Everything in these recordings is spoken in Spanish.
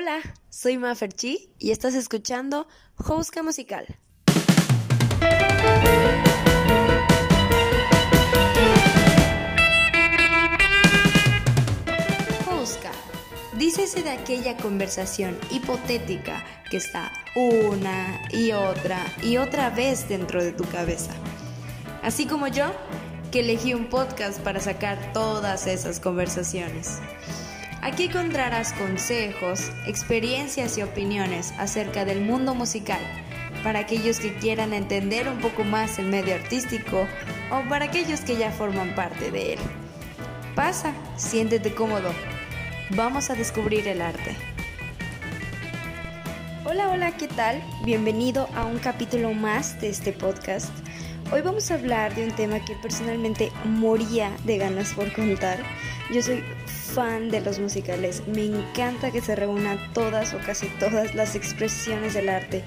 Hola, soy Maferchi y estás escuchando Jouska Musical. Jouska, dícese de aquella conversación hipotética que está una y otra y otra vez dentro de tu cabeza. Así como yo, que elegí un podcast para sacar todas esas conversaciones. Aquí encontrarás consejos, experiencias y opiniones acerca del mundo musical para aquellos que quieran entender un poco más el medio artístico o para aquellos que ya forman parte de él. Pasa, siéntete cómodo. Vamos a descubrir el arte. Hola, hola, ¿qué tal? Bienvenido a un capítulo más de este podcast. Hoy vamos a hablar de un tema que personalmente moría de ganas por contar. Yo soy fan de los musicales. Me encanta que se reúnan todas o casi todas las expresiones del arte.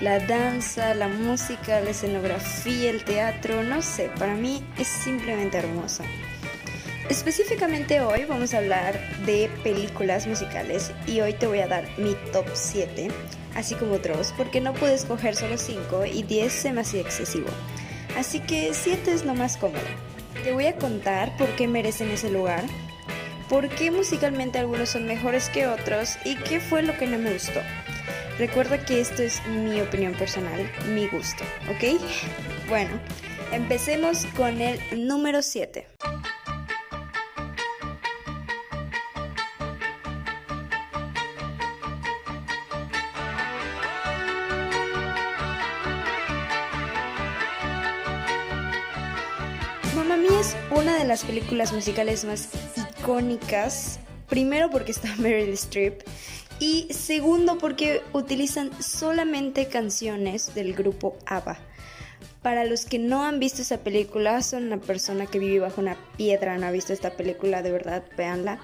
La danza, la música, la escenografía, el teatro, no sé, para mí es simplemente hermoso. Específicamente hoy vamos a hablar de películas musicales y hoy te voy a dar mi top 7, así como otros, porque no puedes escoger solo 5 y 10 se me hacía excesivo. Así que 7 es lo más cómodo. Te voy a contar por qué merecen ese lugar, por qué musicalmente algunos son mejores que otros y qué fue lo que no me gustó. Recuerda que esto es mi opinión personal, mi gusto, ¿ok? Bueno, empecemos con el número 7. Mamma Mía es una de las películas musicales más icónicas. Primero porque está Meryl Streep y segundo porque utilizan solamente canciones del grupo ABBA. Para los que no han visto esa película, son una persona que vive bajo una piedra, no ha visto esta película, de verdad, véanla.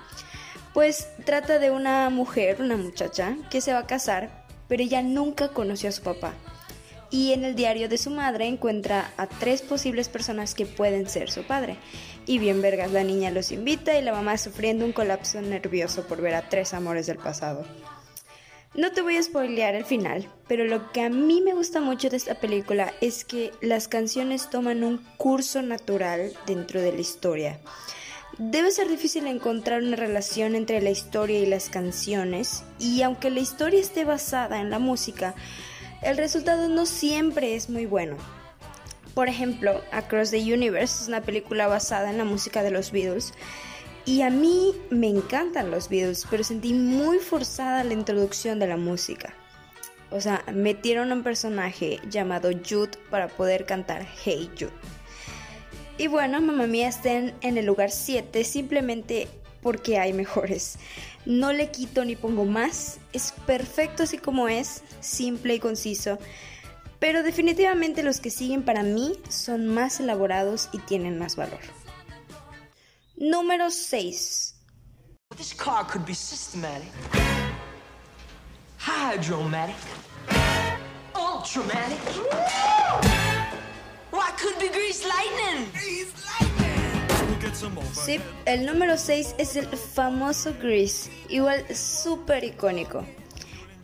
Pues trata de una mujer, una muchacha, que se va a casar, pero ella nunca conoció a su papá y en el diario de su madre encuentra a tres posibles personas que pueden ser su padre. Y bien vergas, la niña los invita y la mamá sufriendo un colapso nervioso por ver a tres amores del pasado. No te voy a spoilear el final, pero lo que a mí me gusta mucho de esta película es que las canciones toman un curso natural dentro de la historia. Debe ser difícil encontrar una relación entre la historia y las canciones, y aunque la historia esté basada en la música, el resultado no siempre es muy bueno. Por ejemplo, Across the Universe es una película basada en la música de los Beatles y a mí me encantan los Beatles, pero sentí muy forzada la introducción de la música. O sea, metieron a un personaje llamado Jude para poder cantar Hey Jude. Y bueno, Mamma Mía está en, en el lugar 7 simplemente porque hay mejores. No le quito ni pongo más, es perfecto así como es, simple y conciso. Pero definitivamente los que siguen para mí son más elaborados y tienen más valor. Número 6. This car could be systematic, hydromatic, ultramatic. Why could be grease lightning? Sí, el número 6 es el famoso Grease, igual súper icónico.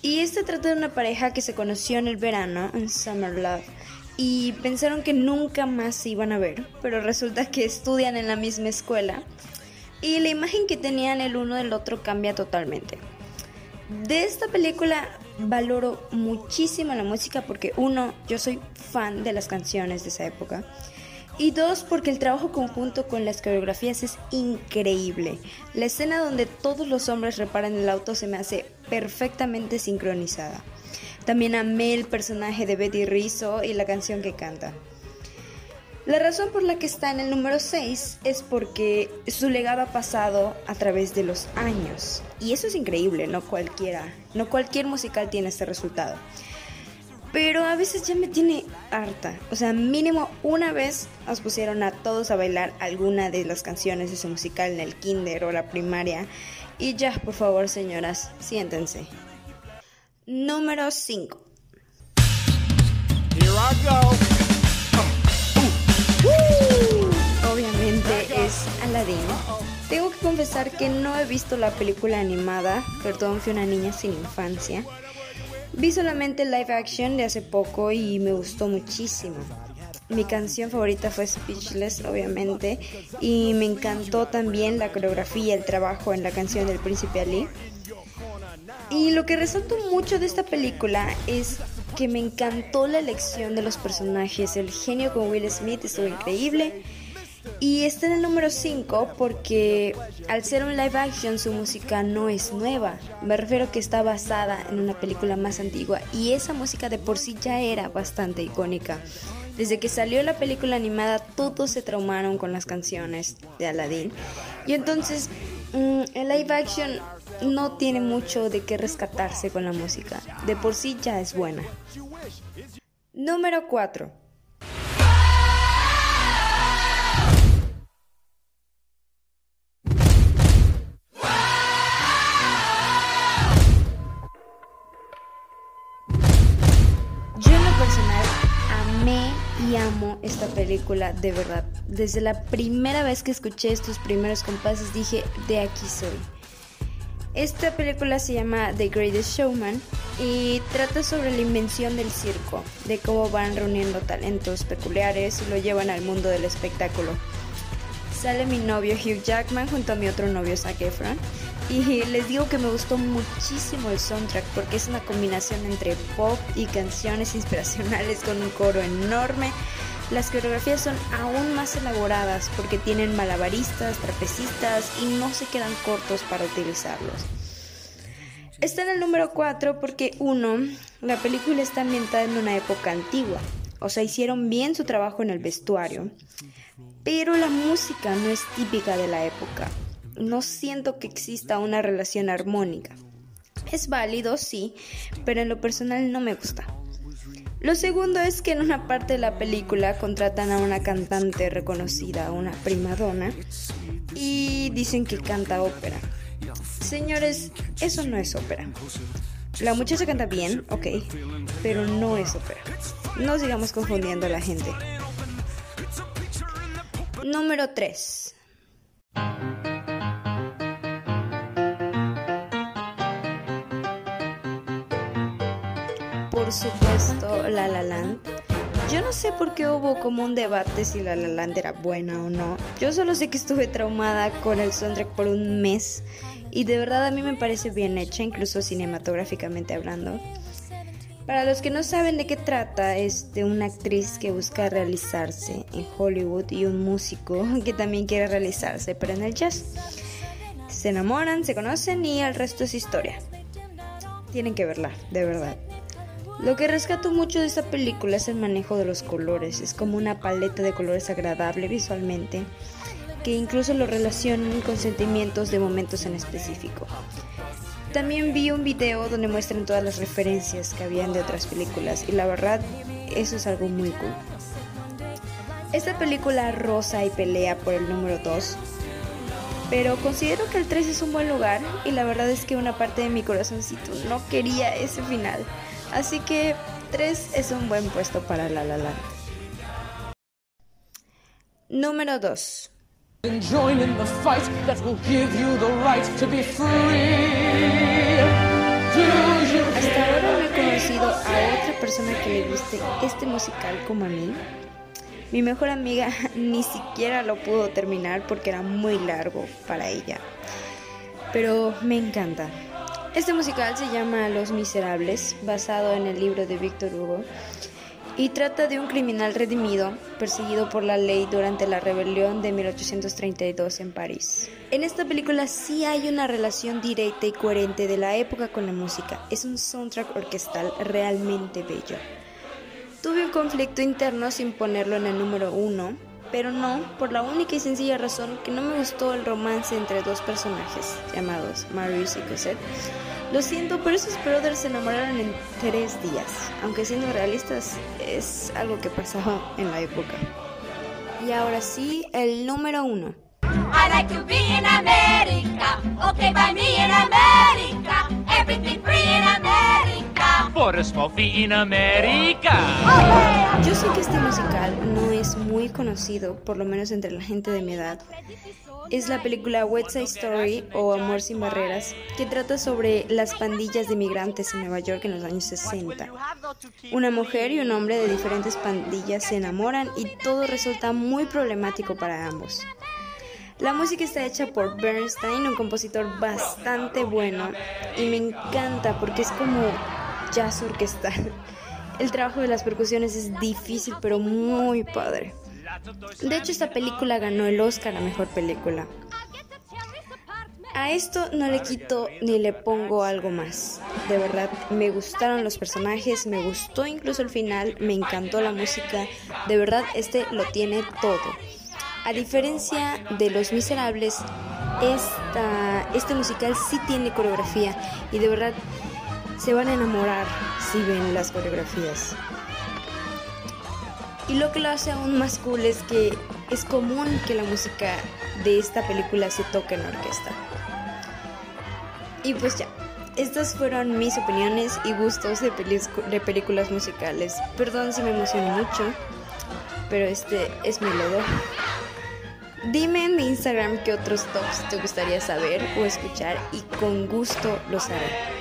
Y este trata de una pareja que se conoció en el verano, en Summer Love, y pensaron que nunca más se iban a ver, pero resulta que estudian en la misma escuela y la imagen que tenían el uno del otro cambia totalmente. De esta película valoro muchísimo la música porque uno, yo soy fan de las canciones de esa época. Y dos, porque el trabajo conjunto con las coreografías es increíble. La escena donde todos los hombres reparan el auto se me hace perfectamente sincronizada. También amé el personaje de Betty Rizzo y la canción que canta. La razón por la que está en el número 6 es porque su legado ha pasado a través de los años. Y eso es increíble, no cualquiera, no cualquier musical tiene este resultado. Pero a veces ya me tiene harta. O sea, mínimo una vez nos pusieron a todos a bailar alguna de las canciones de ese musical en el kinder o la primaria. Y ya, por favor, señoras, siéntense. Número 5. Here I go. Obviamente es Aladdin. Tengo que confesar que no he visto la película animada, perdón, fui una niña sin infancia. Vi solamente live action de hace poco y me gustó muchísimo. Mi canción favorita fue Speechless, obviamente, y me encantó también la coreografía, el trabajo en la canción del Príncipe Ali. Y lo que resalto mucho de esta película es que me encantó la elección de los personajes. El genio con Will Smith estuvo increíble. Y está en el número 5 porque al ser un live action su música no es nueva. Me refiero que está basada en una película más antigua y esa música de por sí ya era bastante icónica. Desde que salió la película animada todos se traumaron con las canciones de Aladdin. Y entonces mm, el live action no tiene mucho de qué rescatarse con la música. De por sí ya es buena. Número 4. Película, de verdad. Desde la primera vez que escuché estos primeros compases dije, de aquí soy. Esta película se llama The Greatest Showman y trata sobre la invención del circo, de cómo van reuniendo talentos peculiares y lo llevan al mundo del espectáculo. Sale mi novio Hugh Jackman junto a mi otro novio Zac Efron y les digo que me gustó muchísimo el soundtrack porque es una combinación entre pop y canciones inspiracionales con un coro enorme. Las coreografías son aún más elaboradas porque tienen malabaristas, trapecistas y no se quedan cortos para utilizarlos. Está en el número 4 porque uno, la película está ambientada en una época antigua, o sea, hicieron bien su trabajo en el vestuario, pero la música no es típica de la época no siento que exista una relación armónica. Es válido, sí, pero en lo personal no me gusta. Lo segundo es que en una parte de la película contratan a una cantante reconocida, una primadona, y dicen que canta ópera. Señores, eso no es ópera. La muchacha canta bien, ok, pero no es ópera. No sigamos confundiendo a la gente. Número 3. Por supuesto, La La Land. Yo no sé por qué hubo como un debate si La La Land era buena o no. Yo solo sé que estuve traumada con el soundtrack por un mes y de verdad a mí me parece bien hecha, incluso cinematográficamente hablando. Para los que no saben de qué trata, es de una actriz que busca realizarse en Hollywood y un músico que también quiere realizarse, pero en el jazz. Se enamoran, se conocen y el resto es historia. Tienen que verla, de verdad. Lo que rescato mucho de esta película es el manejo de los colores. Es como una paleta de colores agradable visualmente, que incluso lo relacionan con sentimientos de momentos en específico. También vi un video donde muestran todas las referencias que habían de otras películas y la verdad eso es algo muy cool. Esta película rosa y pelea por el número 2, pero considero que el 3 es un buen lugar y la verdad es que una parte de mi corazoncito no quería ese final. Así que 3 es un buen puesto para La La Land. Número 2. Hasta ahora no he conocido a otra persona que le guste este musical como a mí. Mi mejor amiga ni siquiera lo pudo terminar porque era muy largo para ella. Pero me encanta. Este musical se llama Los Miserables, basado en el libro de Víctor Hugo, y trata de un criminal redimido perseguido por la ley durante la rebelión de 1832 en París. En esta película sí hay una relación directa y coherente de la época con la música. Es un soundtrack orquestal realmente bello. Tuve un conflicto interno sin ponerlo en el número uno, pero no por la única y sencilla razón que no me gustó el romance entre dos personajes llamados Marius y Cosette. Lo siento, pero esos brothers se enamoraron en tres días, aunque siendo realistas es algo que pasaba en la época. Y ahora sí, el número uno. I like to be Yo sé que este musical no es muy conocido, por lo menos entre la gente de mi edad. Es la película West Side Story o Amor sin Barreras, que trata sobre las pandillas de migrantes en Nueva York en los años 60. Una mujer y un hombre de diferentes pandillas se enamoran y todo resulta muy problemático para ambos. La música está hecha por Bernstein, un compositor bastante bueno, y me encanta porque es como jazz orquestal. El trabajo de las percusiones es difícil pero muy padre. De hecho, esta película ganó el Oscar a Mejor Película. A esto no le quito ni le pongo algo más. De verdad, me gustaron los personajes, me gustó incluso el final, me encantó la música. De verdad, este lo tiene todo. A diferencia de Los Miserables, esta, este musical sí tiene coreografía y de verdad se van a enamorar si ven las coreografías. Y lo que lo hace aún más cool es que es común que la música de esta película se toque en orquesta. Y pues ya, estas fueron mis opiniones y gustos de, de películas musicales. Perdón si me emocioné mucho, pero este es mi lodo. Dime en mi Instagram qué otros tops te gustaría saber o escuchar y con gusto los haré.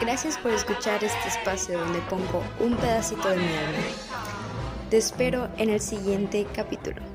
Gracias por escuchar este espacio donde pongo un pedacito de mi alma. Te espero en el siguiente capítulo.